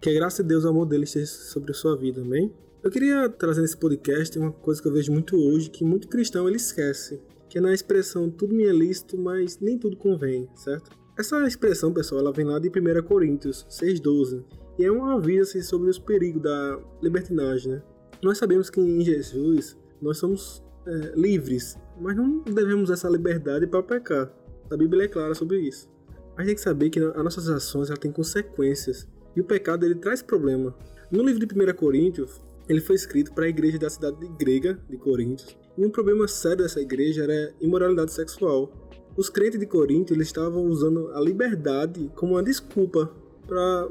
Que a graça de Deus o amor dele esteja sobre a sua vida, amém? Eu queria trazer nesse podcast uma coisa que eu vejo muito hoje, que muito cristão ele esquece, que é na expressão tudo me é lícito, mas nem tudo convém, certo? Essa expressão, pessoal, ela vem lá de 1 Coríntios 6,12, e é um aviso assim, sobre os perigos da libertinagem, né? Nós sabemos que em Jesus nós somos é, livres, mas não devemos essa liberdade para pecar. A Bíblia é clara sobre isso. Mas tem que saber que as nossas ações têm consequências e o pecado ele traz problema. No livro de 1 Coríntios, ele foi escrito para a igreja da cidade de grega de Coríntios, e um problema sério dessa igreja era imoralidade sexual. Os crentes de Corinto eles estavam usando a liberdade como uma desculpa para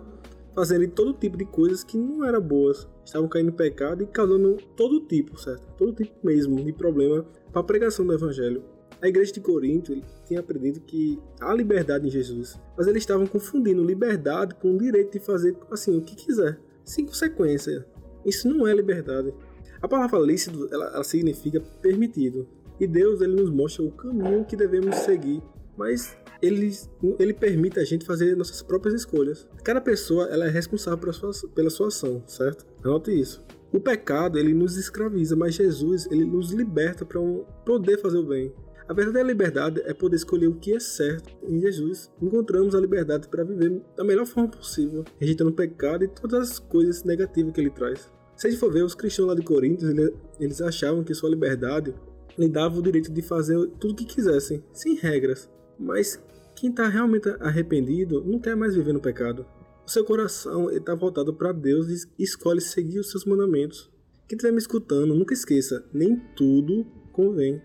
fazerem todo tipo de coisas que não eram boas. Estavam caindo em pecado e causando todo tipo, certo? Todo tipo mesmo de problema para a pregação do evangelho. A igreja de Corinto tinha aprendido que há liberdade em Jesus, mas eles estavam confundindo liberdade com o direito de fazer assim o que quiser, sem consequência. Isso não é liberdade. A palavra lícito ela, ela significa permitido, e Deus ele nos mostra o caminho que devemos seguir, mas ele, ele permite a gente fazer nossas próprias escolhas. Cada pessoa ela é responsável pela sua, pela sua ação, certo? Anote isso. O pecado ele nos escraviza, mas Jesus ele nos liberta para poder fazer o bem. A verdadeira liberdade é poder escolher o que é certo. Em Jesus, encontramos a liberdade para viver da melhor forma possível, rejeitando o pecado e todas as coisas negativas que ele traz. Se a gente for ver, os cristãos lá de Coríntios, eles achavam que sua liberdade lhe dava o direito de fazer tudo o que quisessem, sem regras. Mas quem está realmente arrependido não quer mais viver no pecado. O seu coração está voltado para Deus e escolhe seguir os seus mandamentos. Quem estiver me escutando, nunca esqueça: nem tudo convém.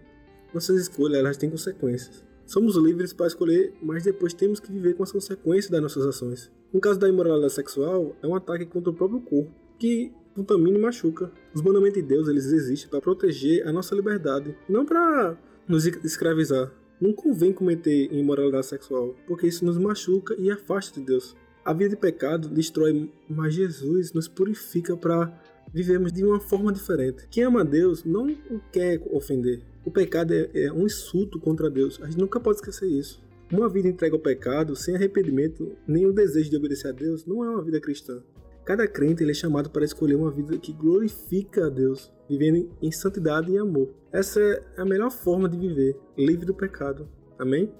Nossas escolhas elas têm consequências. Somos livres para escolher, mas depois temos que viver com as consequências das nossas ações. No caso da imoralidade sexual, é um ataque contra o próprio corpo, que contamina e machuca. Os mandamentos de Deus eles existem para proteger a nossa liberdade, não para nos escravizar. Não convém cometer imoralidade sexual, porque isso nos machuca e afasta de Deus. A vida de pecado destrói, mas Jesus nos purifica para vivermos de uma forma diferente. Quem ama Deus não o quer ofender. O pecado é, é um insulto contra Deus. A gente nunca pode esquecer isso. Uma vida entregue ao pecado, sem arrependimento, nem o desejo de obedecer a Deus, não é uma vida cristã. Cada crente ele é chamado para escolher uma vida que glorifica a Deus, vivendo em santidade e amor. Essa é a melhor forma de viver, livre do pecado. Amém?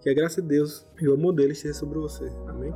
Que a graça de Deus e o amor dele esteja sobre você. Amém?